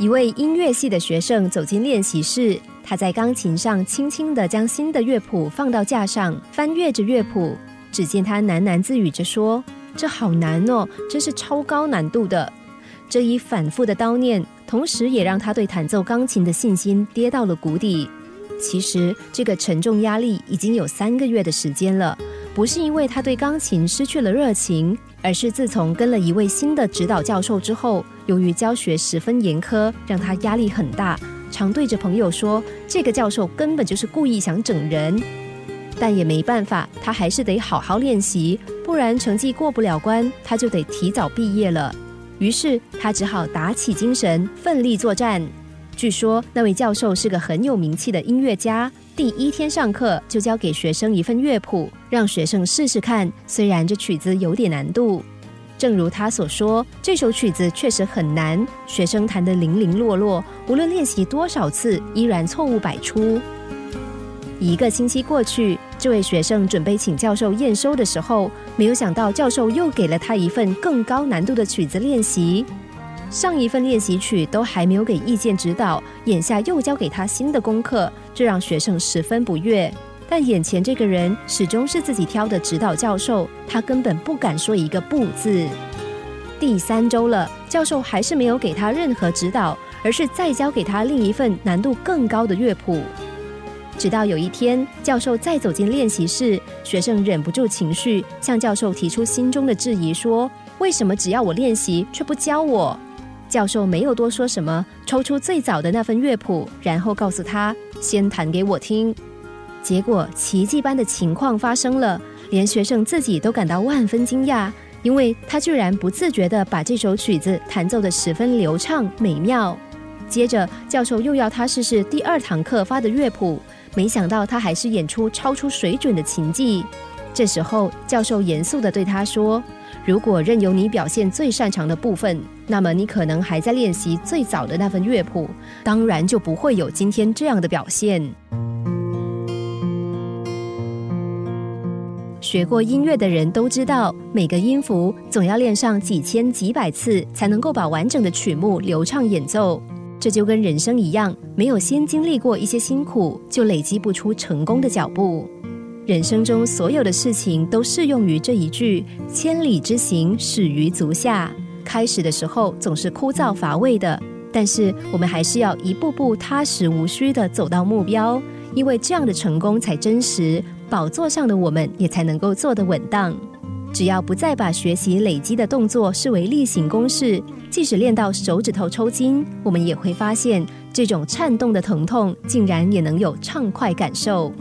一位音乐系的学生走进练习室，他在钢琴上轻轻地将新的乐谱放到架上，翻阅着乐谱。只见他喃喃自语着说：“这好难哦，真是超高难度的。”这一反复的叨念，同时也让他对弹奏钢琴的信心跌到了谷底。其实，这个沉重压力已经有三个月的时间了，不是因为他对钢琴失去了热情，而是自从跟了一位新的指导教授之后，由于教学十分严苛，让他压力很大，常对着朋友说：“这个教授根本就是故意想整人。”但也没办法，他还是得好好练习，不然成绩过不了关，他就得提早毕业了。于是他只好打起精神，奋力作战。据说那位教授是个很有名气的音乐家，第一天上课就交给学生一份乐谱，让学生试试看。虽然这曲子有点难度，正如他所说，这首曲子确实很难，学生弹得零零落落，无论练习多少次，依然错误百出。一个星期过去，这位学生准备请教授验收的时候，没有想到教授又给了他一份更高难度的曲子练习。上一份练习曲都还没有给意见指导，眼下又交给他新的功课，这让学生十分不悦。但眼前这个人始终是自己挑的指导教授，他根本不敢说一个不字。第三周了，教授还是没有给他任何指导，而是再交给他另一份难度更高的乐谱。直到有一天，教授再走进练习室，学生忍不住情绪，向教授提出心中的质疑，说：“为什么只要我练习，却不教我？”教授没有多说什么，抽出最早的那份乐谱，然后告诉他：“先弹给我听。”结果奇迹般的情况发生了，连学生自己都感到万分惊讶，因为他居然不自觉地把这首曲子弹奏得十分流畅美妙。接着，教授又要他试试第二堂课发的乐谱。没想到他还是演出超出水准的琴技。这时候，教授严肃地对他说：“如果任由你表现最擅长的部分，那么你可能还在练习最早的那份乐谱，当然就不会有今天这样的表现。”学过音乐的人都知道，每个音符总要练上几千几百次，才能够把完整的曲目流畅演奏。这就跟人生一样，没有先经历过一些辛苦，就累积不出成功的脚步。人生中所有的事情都适用于这一句“千里之行，始于足下”。开始的时候总是枯燥乏味的，但是我们还是要一步步踏实无虚的走到目标，因为这样的成功才真实，宝座上的我们也才能够坐得稳当。只要不再把学习累积的动作视为例行公事，即使练到手指头抽筋，我们也会发现这种颤动的疼痛竟然也能有畅快感受。